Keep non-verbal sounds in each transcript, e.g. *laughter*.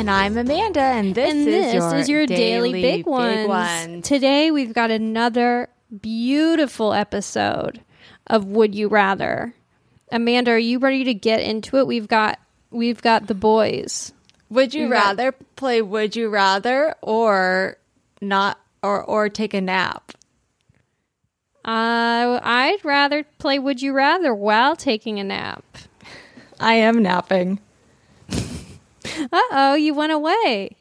And I'm Amanda, and this, and is, this your is your daily, big, ones. One. Today we've got another beautiful episode of Would You Rather. Amanda, are you ready to get into it? We've got we've got the boys. Would you We got- rather play Would You Rather or not, or or take a nap? Uh, I'd rather play Would You Rather while taking a nap. *laughs* I am napping. Uh oh, you went away.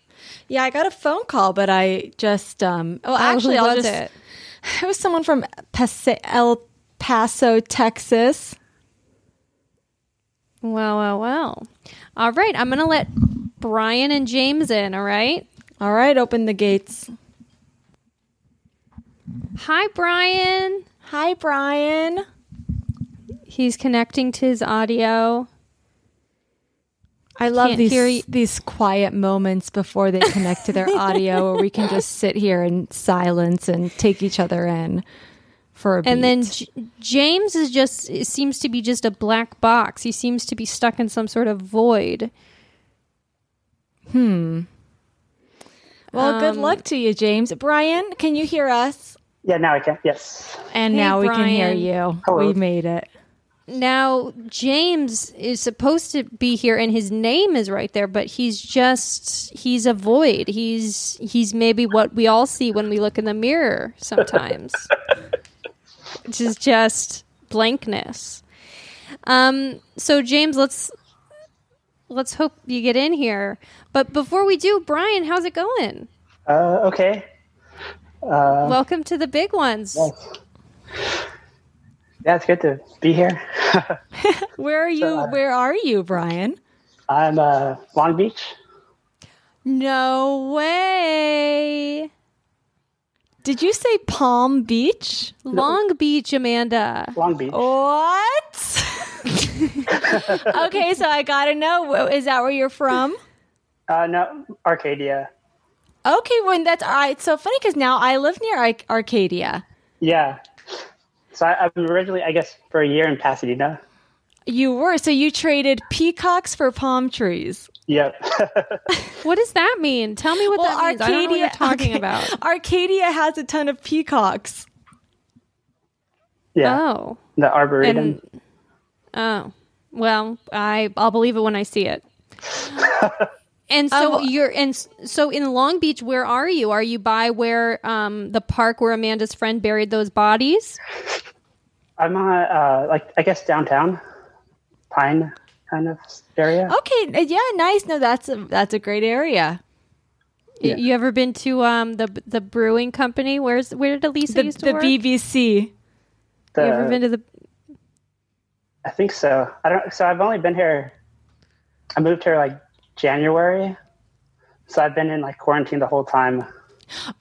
Yeah, I got a phone call, but I just um. Oh, Oh, actually, who I'll was just. it? *sighs* It was someone from Pas- El Paso, Texas. Well, well, well. All right, I'm gonna let Brian and James in. All right. All right, open the gates. Hi, Brian. Hi, Brian. He's connecting to his audio. I love these hear you. these quiet moments before they connect to their *laughs* audio, where we can just sit here in silence and take each other in for a bit. And then. J- James is just seems to be just a black box. He seems to be stuck in some sort of void. Hmm. Well, good Um, luck to you, James. Brian, can you hear us? Yeah, now I can. Yes. And Hey, now we can hear you. Hello. We made it. Now, James is supposed to be here and his name is right there, but he's just he's a void. He's he's maybe what we all see when we look in the mirror sometimes. *laughs* Which is just blankness. Um so James, let's let's hope you get in here. But before we do, Brian, how's it going? Uh, okay. Uh, Welcome to the big ones. Yeah, it's good to be here. *laughs* Where are *laughs* you? Where are you, Brian? I'm uh, Long Beach. No way. Did you say Palm Beach? Long Beach, Amanda. Long Beach. What? *laughs* okay, so I gotta know. Is that where you're from? Uh, no, Arcadia. Okay, when that's all right. So funny because now I live near Ar- Arcadia. Yeah. So I, I'm originally, I guess, for a year in Pasadena. You were so you traded peacocks for palm trees. Yep. *laughs* What does that mean? Tell me what that means. I don't know what you're talking okay, about. Arcadia has a ton of peacocks. yeah. Oh. The Arboretum. And oh. Well, I I'll believe it when I see it. *laughs* And so Oh. you're and so in Long Beach, where are you? Are you by where um the park where Amanda's friend buried those bodies? I'm on, uh, like, I guess downtown, Pine kind of area. Okay, uh, yeah, nice. No, that's a that's a great area. Y- You ever been to um the the brewing company? Where's where did Elisa The, used to the work? BBC. The- you ever been to the I think so. I don't. So I've only been here. I moved here like January, so I've been in like quarantine the whole time.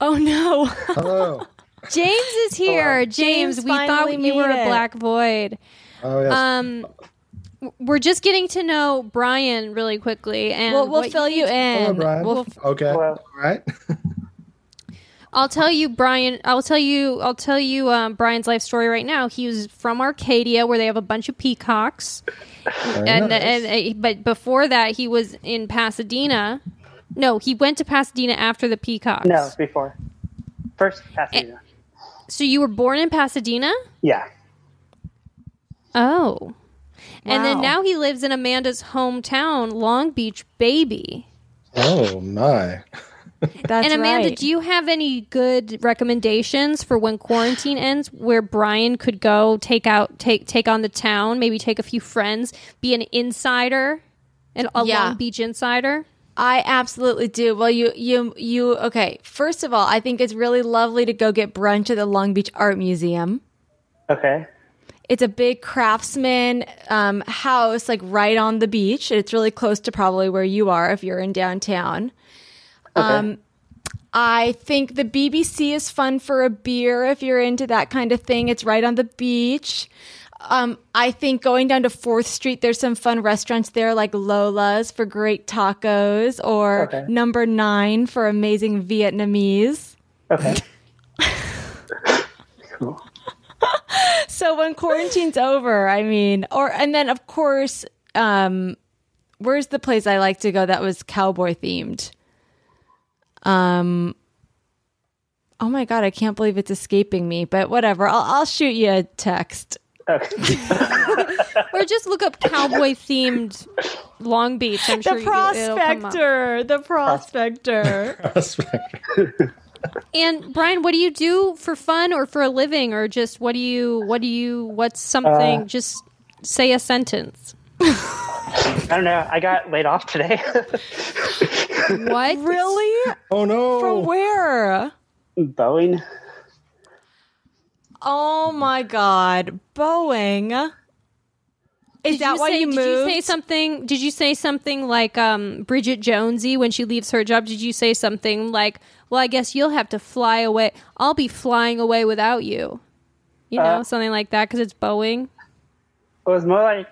Oh no. Hello. *laughs* James is here. James, James we thought finally you were made a it. black void. Oh yes. Um, we're just getting to know Brian really quickly, and We'll, we'll fill you Hello, in. Brian. We'll, okay. Hello. All right. *laughs* I'll tell you, Brian. I'll tell you. I'll tell you um, Brian's life story right now. He was from Arcadia, where they have a bunch of peacocks, Very and, nice. and uh, but before that, he was in Pasadena. No, he went to Pasadena after the peacocks. No, before. First Pasadena. So you were born in Pasadena? yeah. Oh. And then now he lives in Amanda's hometown, Long Beach, baby. oh my. *laughs* that's and Amanda, right. do you have any good recommendations for when quarantine ends where Brian could go take out take take on the town, maybe take a few friends, be an insider, an, a Yeah. Long Beach insider? I absolutely do. Well, you, you, you, okay. First of all, I think it's really lovely to go get brunch at the Long Beach Art Museum. Okay. It's a big craftsman um, house, like right on the beach. It's really close to probably where you are if you're in downtown. Um, I think the BBC is fun for a beer if you're into that kind of thing. It's right on the beach. Um, I think going down to Fourth Street, there's some fun restaurants there, like Lola's for great tacos, or Okay. Number Nine for amazing Vietnamese. Okay. *laughs* cool. So when quarantine's over, I mean, or and then of course, um, where's the place I like to go that was cowboy themed? Um, oh my god, I can't believe it's escaping me. But whatever, I'll, I'll shoot you a text. Okay. *laughs* Or just look up cowboy themed Long Beach. I'm sure the you- it'll come up. prospector, the prospector. *laughs* And Brian, what do you do for fun or for a living, or just what do you? What do you? What's something? Uh, just say a sentence. I don't know. I got laid off today. *laughs* What? really? Oh no! From where? Boeing. Oh my god, Boeing. Is Did that you why say, you did moved? you say something? Did you say something like um, Bridget Jonesy when she leaves her job? Did you say something like, "Well, I guess you'll have to fly away. I'll be flying away without you." You know, Uh, something like that because it's Boeing. It was more like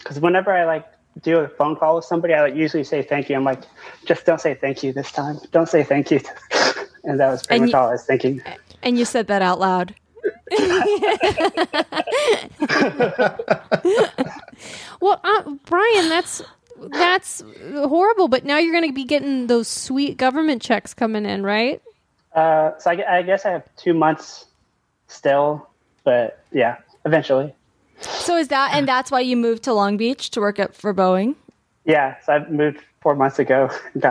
because whenever I like do a phone call with somebody, I like usually say thank you. I'm like, just don't say thank you this time. Don't say thank you. *laughs* and that was pretty And much you- all I was thinking. and you said that out loud. *laughs* Well, uh, Brian, that's that's horrible. But now you're going to be getting those sweet government checks coming in, right? Uh, so I, I guess I have two months still, but yeah, eventually. So is that and that's why you moved to Long Beach to work at for Boeing? Yeah, so I moved four months ago. *laughs*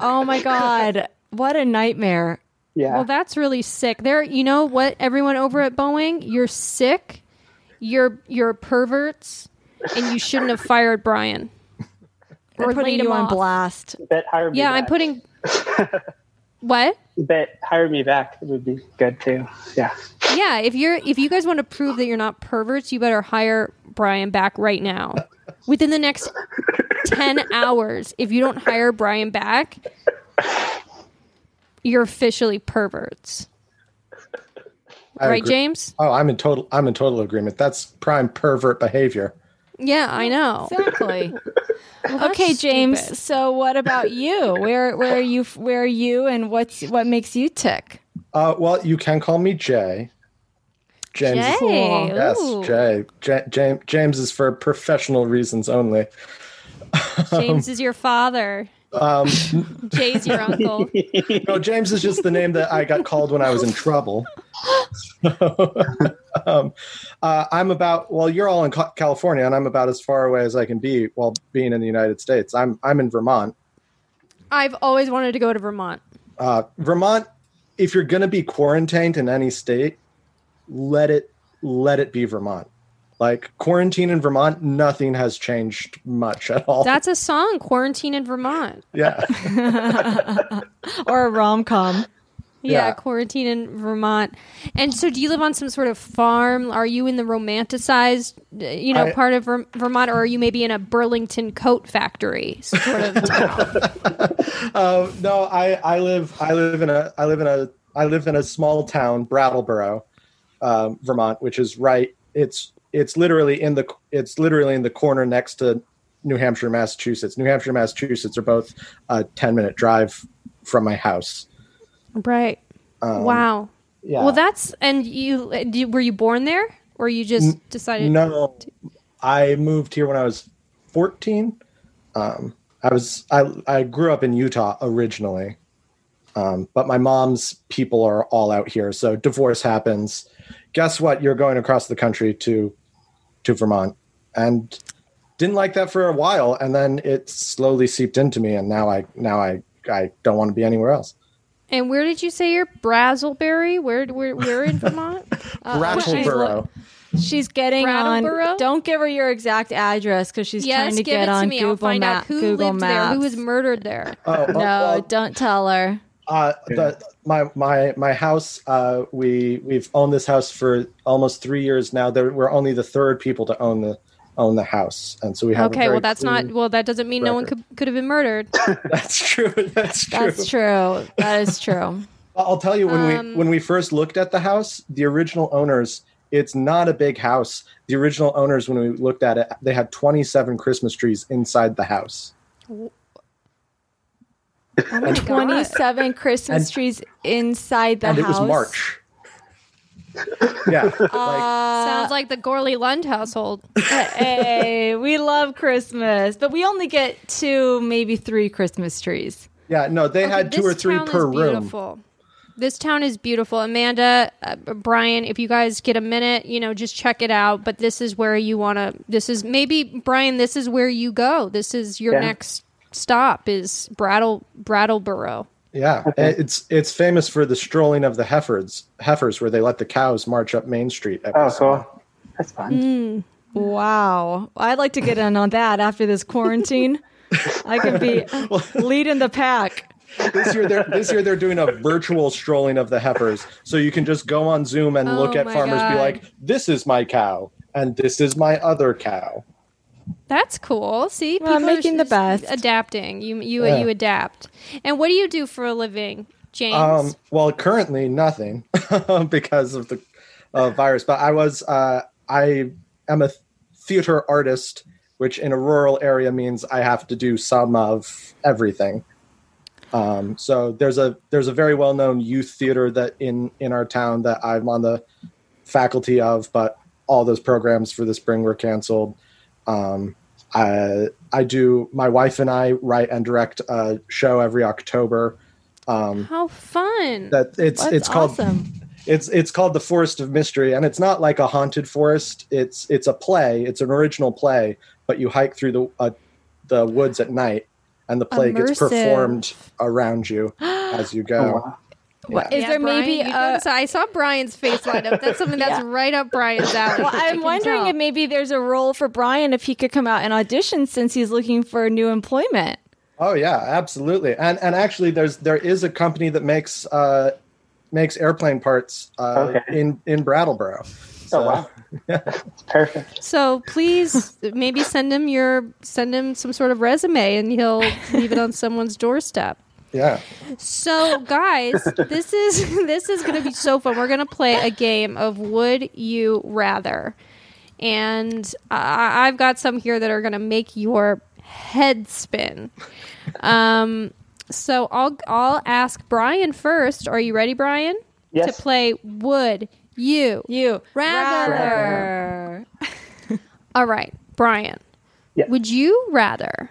Oh my god, what a nightmare. yeah. Well, that's really sick. There, you know what? Everyone over at Boeing, you're sick. You're you're perverts, and you shouldn't have fired Brian. We're putting him you on off. blast. bet hire me Yeah, back. I'm putting. *laughs* what? bet hire me back. It would be good too. Yeah. Yeah, if you're if you guys want to prove that you're not perverts, you better hire Brian back right now. Within the next 10 hours, if you don't hire Brian back, you're officially perverts. I right, agree. James? Oh, I'm in total. I'm in total agreement. That's prime pervert behavior. Yeah, I know. Exactly. *laughs* That's okay, James. stupid. So what about you? Where where are you where are you and what's what makes you tick? Uh, well, you can call me Jay. James. is- Jay, Yes. Jay. J- James. James is for professional reasons only. James *laughs* is your father. Um, *laughs* Jay's your uncle. *laughs* no, James is just the name that I got called when I was in trouble. um, uh, I'm about. Well, you're all in Ca- California, and I'm about as far away as I can be while being in the United States. I'm I'm in Vermont. I've always wanted to go to Vermont. Uh, Vermont. If you're going to be quarantined in any state, let it let it be Vermont. Like quarantine in Vermont, nothing has changed much at all. That's a song, Quarantine in Vermont. yeah. *laughs* Or a rom com. Yeah, Yeah. quarantine in Vermont. And so, do you live on some sort of farm? Are you in the romanticized, you know, I- part of Ver- Vermont, or are you maybe in a Burlington coat factory sort of town? *laughs* Uh, no, I, I live I live in a I live in a I live in a small town, Brattleboro, um, Vermont, which is right. It's it's literally in the it's literally in the corner next to New Hampshire, Massachusetts. New Hampshire, Massachusetts are both a ten minute drive from my house. right. wow. Yeah. Well, that's and you, do- were you born there, or you just decided? No, I moved here when I was 14. Um, I was I I grew up in Utah originally, um, but my mom's people are all out here. So divorce happens. Guess what? You're going across the country to to Vermont, and didn't like that for a while, and then it slowly seeped into me, and now I now I I don't want to be anywhere else. And where did you say you're? Brazelberry? Where? Where? Where in *laughs* Vermont? Uh, *laughs* Brattleboro. She's getting on. Brattleboro? Don't give her your exact address because she's yes, trying to give get it to on me. Google I'll find Map- out who Google lived Maps. there, who was murdered there. Oh, no, well, don't tell her. Uh, the, my my my house. Uh, we we've owned this house for almost three years now. There, we're only the third people to own the own the house, and so we have. Okay, well that's not. Well, that doesn't mean no one could could have been murdered. *laughs* That's true. *laughs* That's true. That's true. That is *laughs* true. I'll tell you when Um, we when we first looked at the house, the original owners. It's not a big house. The original owners, when we looked at it, they had 27 Christmas trees inside the house. Oh my God. Twenty-seven Christmas And- trees inside the and house. it was March. yeah, *laughs* like, Sounds like the Gorley Lund household. hey, we love Christmas, but we only get two, maybe three Christmas trees. yeah. No, they Okay, had two or three town per is room. Beautiful. This town is beautiful. Amanda, uh, Brian, if you guys get a minute, you know, just check it out. But this is where you want to. This is maybe Brian. This is where you go. This is your Yeah. next stop. Is Brattle Brattleboro. Yeah, it's it's famous for the strolling of the heifers, heifers where they let the cows march up Main Street. Oh, summer. cool. That's fun. Hmm. Wow. I'd like to get in on that after this quarantine. I could be *laughs* leading the pack. This year, they're this year they're doing a virtual strolling of the heifers, so you can just go on Zoom and look Oh at my farmers, be like, "This is my cow, and this is my other cow." That's cool. See, Well, people are making the just best. adapting. You you Yeah. you adapt. And what do you do for a living, James? Um, well, currently nothing *laughs* because of the uh, virus. But I was, uh, I am a theater artist, which in a rural area means I have to do some of everything. Um, so there's a there's a very well known youth theater that in in our town that I'm on the faculty of, but all those programs for the spring were canceled. Um, I I do my wife and I write and direct a show every October. Um, How fun! that it's That's it's called awesome. it's it's called the Forest of Mystery, and it's not like a haunted forest. It's it's a play. It's an original play, but you hike through the uh, the woods at night, and the play gets performed around you as you *gasps* Oh, go. Wow. What, is Yeah, there Brian, maybe you a, gotta- I saw Brian's face light up. That's something that's *laughs* Yeah. right up Brian's *laughs* alley. well, I I'm wondering tell. if maybe there's a role for Brian if he could come out and audition since he's looking for new employment. Oh yeah, absolutely. And and actually, there's there is a company that makes uh, makes airplane parts uh, Okay. in in Brattleboro. So, Oh, wow. *laughs* It's perfect. So please, maybe send him your send him some sort of resume, and he'll leave it on someone's doorstep. Yeah. So, guys, *laughs* this is *laughs* this is going to be so fun. We're going to play a game of Would You Rather, and I, I've got some here that are going to make your head spin. Um, so I'll I'll ask Brian first. Are you ready, Brian? Yes. To play Would You You Rather? *laughs* All right, Brian. Yeah. Would you rather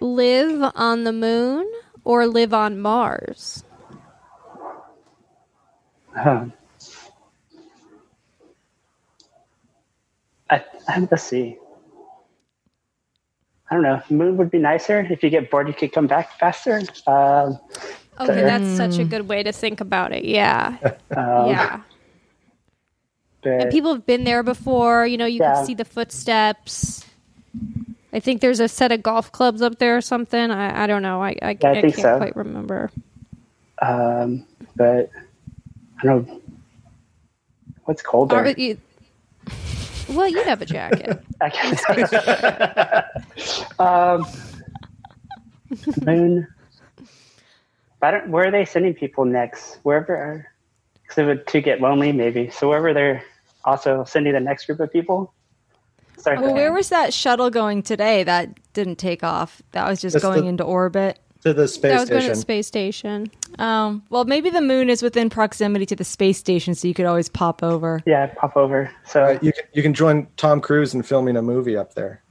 live on the moon or live on Mars? Um, *sighs* I, I let's see. I don't know. Moon would be nicer. If you get bored, you could come back faster. Um, Okay, that's such a good way to think about it. Yeah. *laughs* um, yeah. but- And people have been there before. You know, you Yeah. can see the footsteps. I think there's a set of golf clubs up there or something. I, I don't know. I, I, Yeah, I I think can't so. quite remember. um, but I don't know. What's colder? Are you- well, you'd have a jacket. *laughs* *laughs* Um, moon. I don't. Where are they sending people next? Wherever, because it would to get lonely, maybe. So wherever they're also sending the next group of people. Sorry. Well, where was that shuttle going today? That didn't take off. That was just That's going the- into orbit. To the space That was going to the space station. Um, well, maybe the moon is within proximity to the space station, so you could always pop over. yeah, pop over. So Right, you can you can join Tom Cruise in filming a movie up there.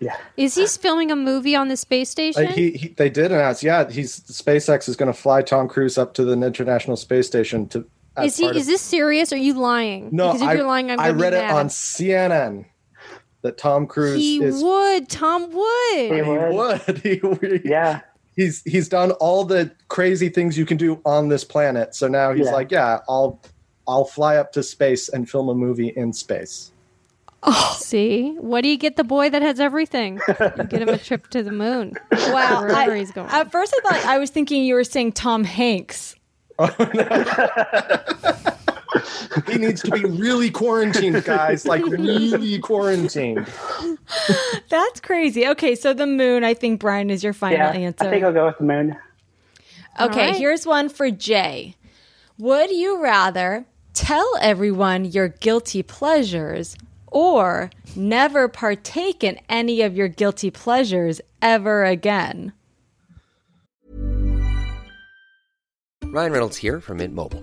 yeah, Is he filming a movie on the space station? Uh, he, he they did announce, yeah, he's SpaceX is going to fly Tom Cruise up to the International Space Station to. is he? Is of- this serious? Or are you lying? No, because if I, you're lying, I'm I gonna be read it on CNN that Tom Cruise He is. would. Tom would. He He would. would. *laughs* He would. yeah. He's he's done all the crazy things you can do on this planet. So now he's Yeah. like, yeah, I'll I'll fly up to space and film a movie in space. Oh. See, what do you get the boy that has everything? You get him a trip to the moon. *laughs* Wow. wherever I- he's going. At first, I thought I was thinking you were saying Tom Hanks. *laughs* Oh, He needs to be really quarantined, guys. Like really quarantined. That's crazy. Okay, so the moon, I think, Brian, is your final Yeah, answer. I think I'll go with the moon. Okay, right. here's one for Jay. Would you rather tell everyone your guilty pleasures or never partake in any of your guilty pleasures ever again? Ryan Reynolds here from Mint Mobile.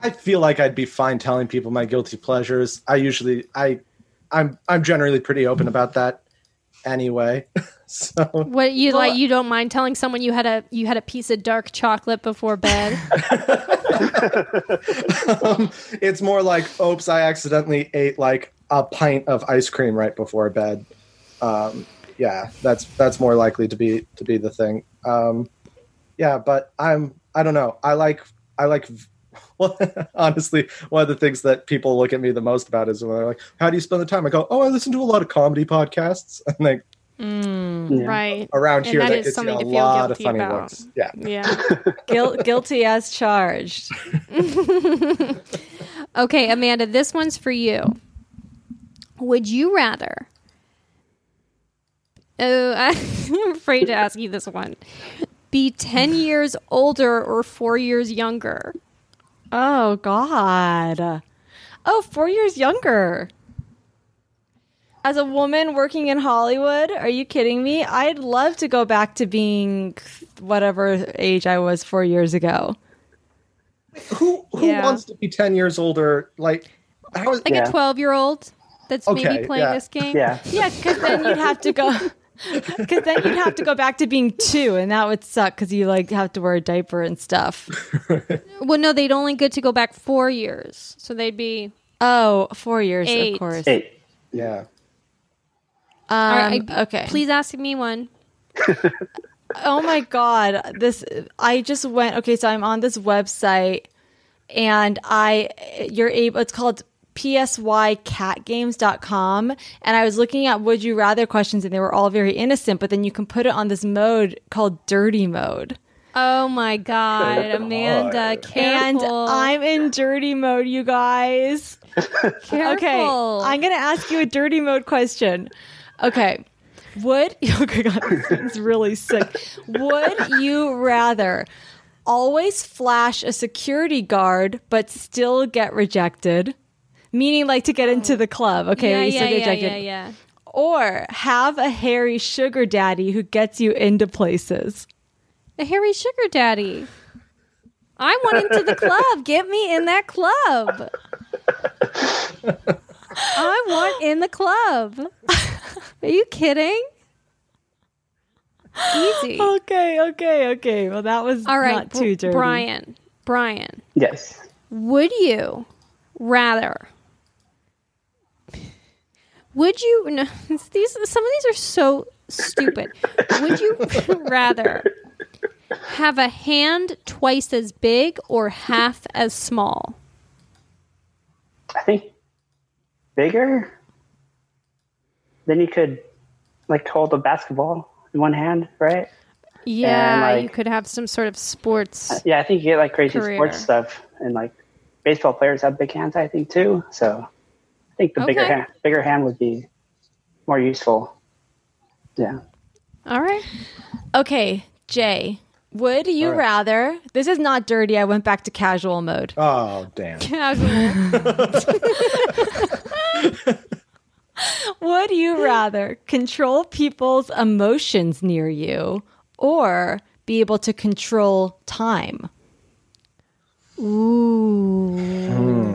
I feel like I'd be fine telling people my guilty pleasures. I usually I I'm I'm generally pretty open about that anyway. *laughs* so What you like? You don't mind telling someone you had a you had a piece of dark chocolate before bed? *laughs* *laughs* um, it's more like oops, I accidentally ate like a pint of ice cream right before bed. Um, yeah, that's that's more likely to be to be the thing. Um, yeah, but I'm I don't know. I like I like *laughs* well honestly one of the things that people look at me the most about is when they're like, "How do you spend the time?" I go, "Oh, I listen to a lot of comedy podcasts." *laughs* And like mm, Yeah. right. around And here, that that is gets you a to feel lot of funny about. looks. Yeah. Yeah. *laughs* Guil- guilty as charged. Okay, Amanda, this one's for you. Would you rather? Oh, I'm afraid to ask you this one. Be 10 years older or four years younger? Oh, God. Oh, four years younger. As a woman working in Hollywood, are you kidding me? I'd love to go back to being whatever age I was four years ago. Who who Yeah. wants to be ten years older? Like how is Like Yeah. a 12 year old that's Okay, maybe playing yeah. this game? Yeah. Yeah, because then you'd have to go. *laughs* *laughs* Because then you'd have to go back to being two, and that would suck. Because you like have to wear a diaper and stuff. *laughs* Well, no, they'd only get to go back four years. So they'd be. Oh, four years, Eight. of course. Eight. yeah. Um, All right, okay. Please ask me one. *laughs* Oh my god, this I just went. Okay, so I'm on this website, and I you're able. It's called psycatgames.com and i was looking at would you rather questions and they were all very innocent but then you can put it on this mode called dirty mode Oh my God, *laughs* Amanda, and i'm in dirty mode you guys *laughs* careful. Okay, I'm gonna ask you a dirty mode question. Okay, would *laughs* oh my god, this is really sick. Would you rather always flash a security guard but still get rejected? Meaning, like to get into oh. the club, okay? yeah, you yeah, yeah, yeah, yeah. Or have a hairy sugar daddy who gets you into places. A hairy sugar daddy. I want into the club. Get me in that club. I want in the club. Are you kidding? Easy. Okay, okay, okay. Well, that was All right, not too dirty. Brian. Brian, Yes. would you rather? Would you? No, *laughs* these some of these are so stupid. Would you *laughs* rather have a hand twice as big or half as small? I think bigger. Then you could like hold a basketball in one hand, right? Yeah, like- you could have some sort of sports. Uh, yeah, I think you get like crazy Career. sports stuff, and like baseball players have big hands. I think too. So I think the bigger hand, bigger hand would be more useful. Yeah. All right. Okay, Jay, would you All right. rather? This is not dirty. I went back to casual mode. Oh damn. *laughs* Casual. *laughs* Would you rather control people's emotions near you or be able to control time? Ooh.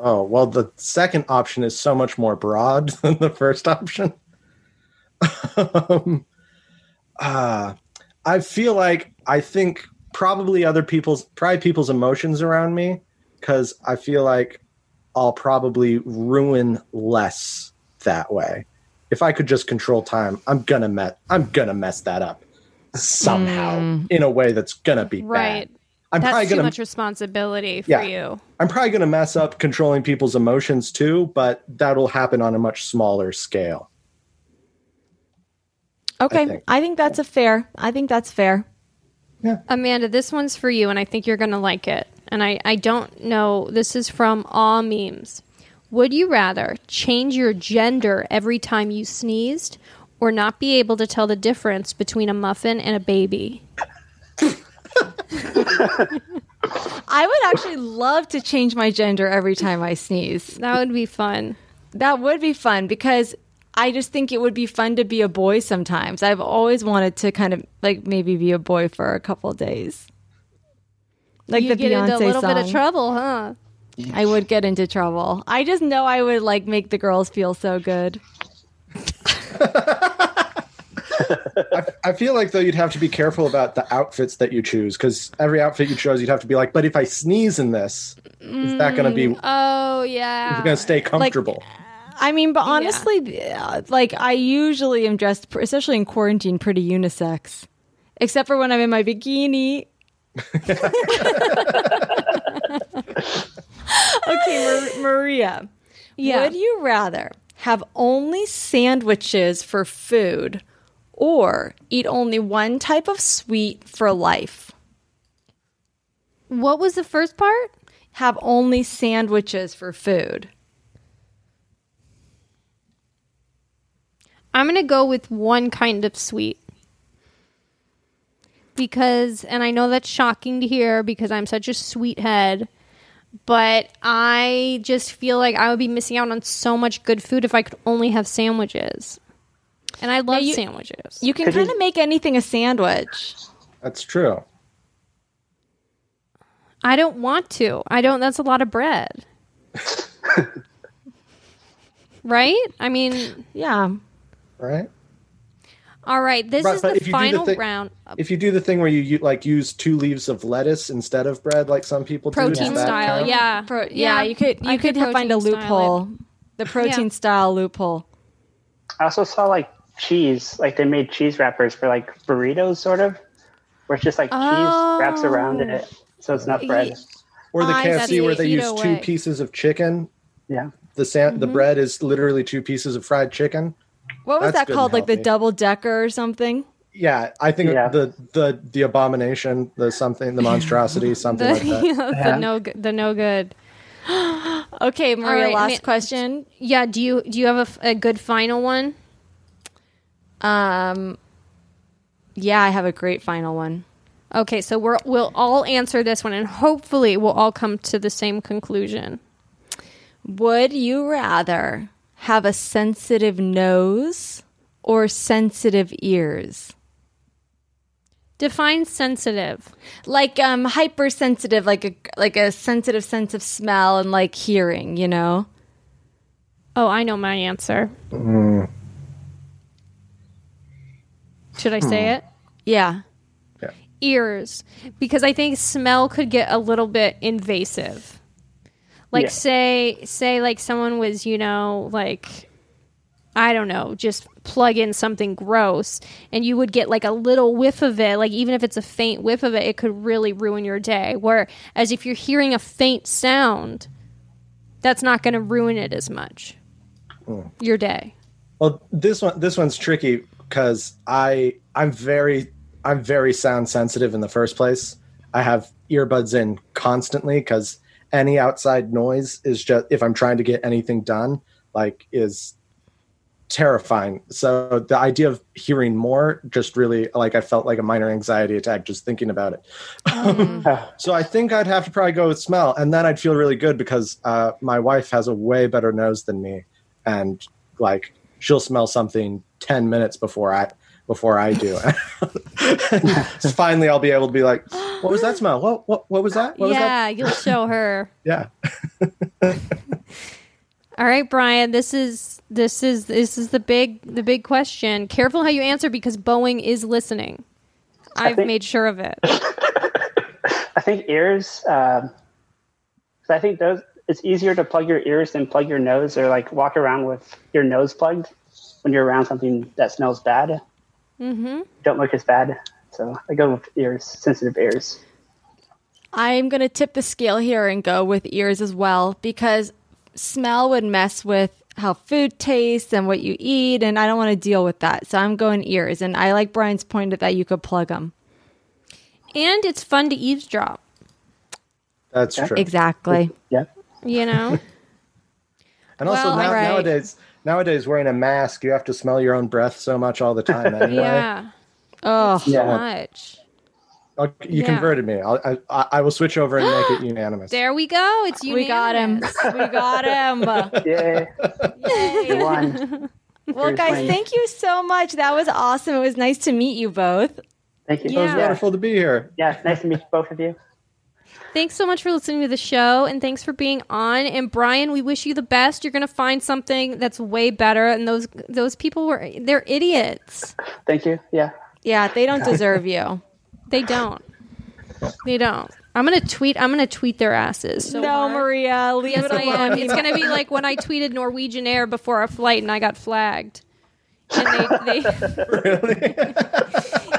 Oh, well, the second option is so much more broad *laughs* than the first option. um, uh, I feel like I think probably other people's, probably people's emotions around me, because I feel like I'll probably ruin less that way. If I could just control time, I'm gonna mess, I'm gonna mess that up somehow in a way that's gonna be Right. bad. I'm That's probably gonna too much responsibility for Yeah. you. I'm probably going to mess up controlling people's emotions too, but that'll happen on a much smaller scale. Okay, I think. think. that's a fair. I think that's fair. Yeah. Amanda, this one's for you, and I think you're going to like it. And I, I don't know. This is from Aw Memes. Would you rather change your gender every time you sneezed or not be able to tell the difference between a muffin and a baby? I would actually love to change my gender every time I sneeze. That would be fun. That would be fun because I just think it would be fun to be a boy sometimes. I've always wanted to kind of like maybe be a boy for a couple of days. Like you the get Beyonce into a little song. bit of trouble, huh? I would get into trouble. I just know I would like make the girls feel so good. *laughs* I, I feel like though you'd have to be careful about the outfits that you choose because every outfit you chose, you'd have to be like, but if I sneeze in this, is that going to be Oh, yeah. You're going to stay comfortable? I mean, but honestly, uh, like I usually am dressed, especially in quarantine, pretty unisex, except for when I'm in my bikini. *laughs* okay, Mar- Maria. Yeah. Would you rather have only sandwiches for food or eat only one type of sweet for life? What was the first part? Have only sandwiches for food. I'm going to go with one kind of sweet. Because, and I know that's shocking to hear because I'm such a sweet head, but I just feel like I would be missing out on so much good food if I could only have sandwiches. And I love you- sandwiches. You can kind of make anything a sandwich. That's true. I don't want to. I don't, that's a lot of bread. *laughs* right? I mean, Yeah. Right? all right, this Right, is but the if you do the final thing- round. If you do the thing where you, you like use two leaves of lettuce instead of bread, like some people do, Protein does that style, yeah. Pro- yeah, you could you I could, have find a protein style it. loophole. The protein Yeah. style loophole. I also saw like cheese, like they made cheese wrappers for like burritos, sort of, where it's just like cheese wraps around Oh. it, so it's not bread. Or the I KFC see. where they use two way. pieces of chicken. Yeah, The san- Mm-hmm. the bread is literally two pieces of fried chicken. What was That's that called? Like the double decker or something? Yeah, I think Yeah. the the the abomination, the something, the monstrosity, *laughs* something The, like that. *laughs* the no, good- the no good. Okay, Maria. right, last ma- question. Yeah. Do you do you have a good final one? Um, yeah, I have a great final one. Okay, so we're we'll all answer this one, and hopefully we'll all come to the same conclusion. Would you rather have a sensitive nose or sensitive ears? Define sensitive. Like um hypersensitive, like a like a sensitive sense of smell and like hearing, you know? Oh, I know my answer. Should I say hmm. it? Yeah. Ears, because I think smell could get a little bit invasive. Like Yeah. say say like someone was, you know, like I don't know, just plug in something gross and you would get like a little whiff of it, like even if it's a faint whiff of it, it could really ruin your day. Whereas if you're hearing a faint sound, that's not going to ruin it as much. Hmm. Your day. Well, this one this one's tricky because I I'm very I'm very sound sensitive in the first place. I have earbuds in constantly because any outside noise is just if I'm trying to get anything done, like is terrifying. So the idea of hearing more just really like I felt like a minor anxiety attack just thinking about it. *laughs* so I think I'd have to probably go with smell, and then I'd feel really good because uh, my wife has a way better nose than me, and like she'll smell something ten minutes before I before I do. *laughs* so finally, I'll be able to be like, "What was that smell? What what what was that? What was yeah, you'll show her. Yeah. *laughs* All right, Brian. This is this is this is the big the big question. Careful how you answer because Boeing is listening. I've think- made sure of it. *laughs* I think ears. Um, 'cause I think those. It's easier to plug your ears than plug your nose, or like walk around with your nose plugged when you're around something that smells bad. Mm-hmm. Don't look as bad. So I go with ears, sensitive ears. I'm going to tip the scale here and go with ears as well because smell would mess with how food tastes and what you eat, and I don't want to deal with that. So I'm going ears. And I like Brian's point that you could plug them. And it's fun to eavesdrop. That's true. Exactly. Yeah. You know. *laughs* And also Well, now, right. nowadays, nowadays wearing a mask, you have to smell your own breath so much all the time. *laughs* Anyway. yeah. Oh, So Yeah. much. You Yeah. converted me. I'll, I, I I will switch over and make it *gasps* unanimous. There we go. It's you. we got him. *laughs* we got him. *laughs* Yeah. You won. Well, Here's guys, mine. thank you so much. That was awesome. It was nice to meet you both. Thank you. It was wonderful to be here. Yeah. Nice to meet both of you. Thanks so much for listening to the show and thanks for being on. And Brian, we wish you the best. You're going to find something that's way better and those those people were they're idiots. Thank you. Yeah. Yeah, they don't deserve you. They don't. They don't. I'm going to tweet I'm going to tweet their asses. So no, hard. Maria, leave Yes, it I am. It's going to be like when I tweeted Norwegian Air before a flight and I got flagged. And they, they *laughs*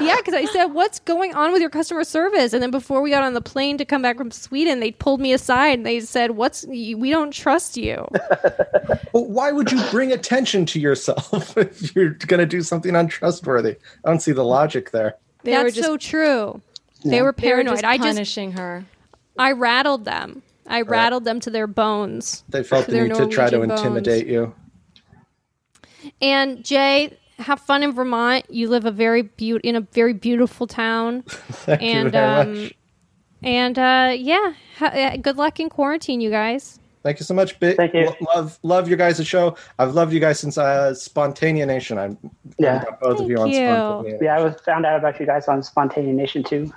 *laughs* yeah, because I said, "What's going on with your customer service?" And then before we got on the plane to come back from Sweden, they pulled me aside and they said, "What's? We don't trust you." *laughs* Well, why would you bring attention to yourself if you're going to do something untrustworthy? I don't see the logic there. They were That's just, so true. They were they were paranoid. just I just punishing her. I rattled them. I rattled them to their bones. They felt the their need to try to Norwegian bones. intimidate you. And Jay, have fun in Vermont. You live a very beau- in a very beautiful town. *laughs* Thank and you very um, much. and uh, yeah, ha- uh, good luck in quarantine, you guys. Thank you so much. Bi- Thank you. lo- Love, love your guys' show. I've loved you guys since uh, Spontaneanation. I'm Yeah. about both of Thank you on you. Spontanea. Yeah. I was found out about you guys on Spontaneanation too.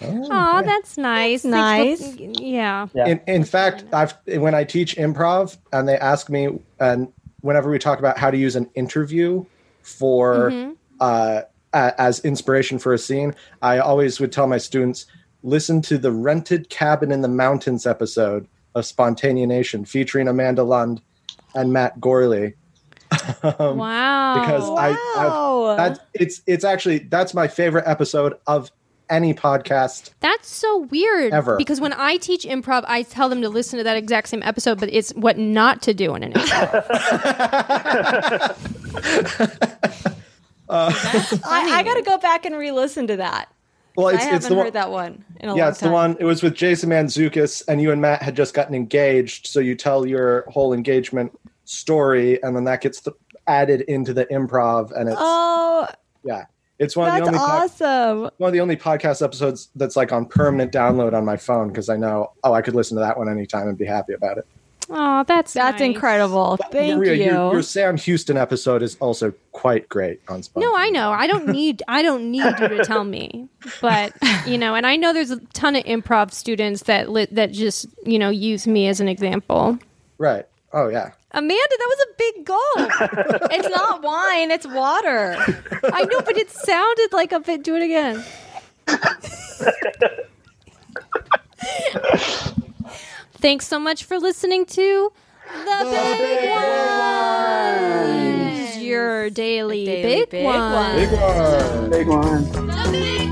Oh, that's nice. Thanks for- nice. yeah. Yeah. In, in fact, I've when I teach improv and they ask me, and whenever we talk about how to use an interview for Mm-hmm. uh, a, as inspiration for a scene, I always would tell my students, listen to the rented cabin in the mountains episode of Spontaneanation featuring Amanda Lund and Matt Gorley. *laughs* Um, Wow. because I, Wow. I've, that it's it's actually that's my favorite episode of any podcast. That's so weird. Ever. Because when I teach improv, I tell them to listen to that exact same episode, but it's what not to do in an improv. *laughs* Uh, I, I got to go back and re-listen to that. Well, I haven't it's the heard one. that one in a Yeah, long it's time. the one. It was with Jason Mantzoukas, and you and Matt had just gotten engaged. So you tell your whole engagement story, and then that gets th- added into the improv, and it's Oh, yeah, it's one of that's the only pod- awesome. one of the only podcast episodes that's like on permanent download on my phone because I know oh I could listen to that one anytime and be happy about it. oh, that's That's nice. incredible. Thank Maria, you. Your, your Sam Houston episode is also quite great on Spotify. No, I know. I don't need. I don't need you to tell me. But you know, and I know there's a ton of improv students that li- that just you know use me as an example. right. Oh yeah. Amanda, that was a big gulp. *laughs* it's not wine, it's water. I know, but it sounded like a bit. Do it again. *laughs* Thanks so much for listening to the, Big, Ones, your daily, Daily Big, Big One. One. Big one. Big one.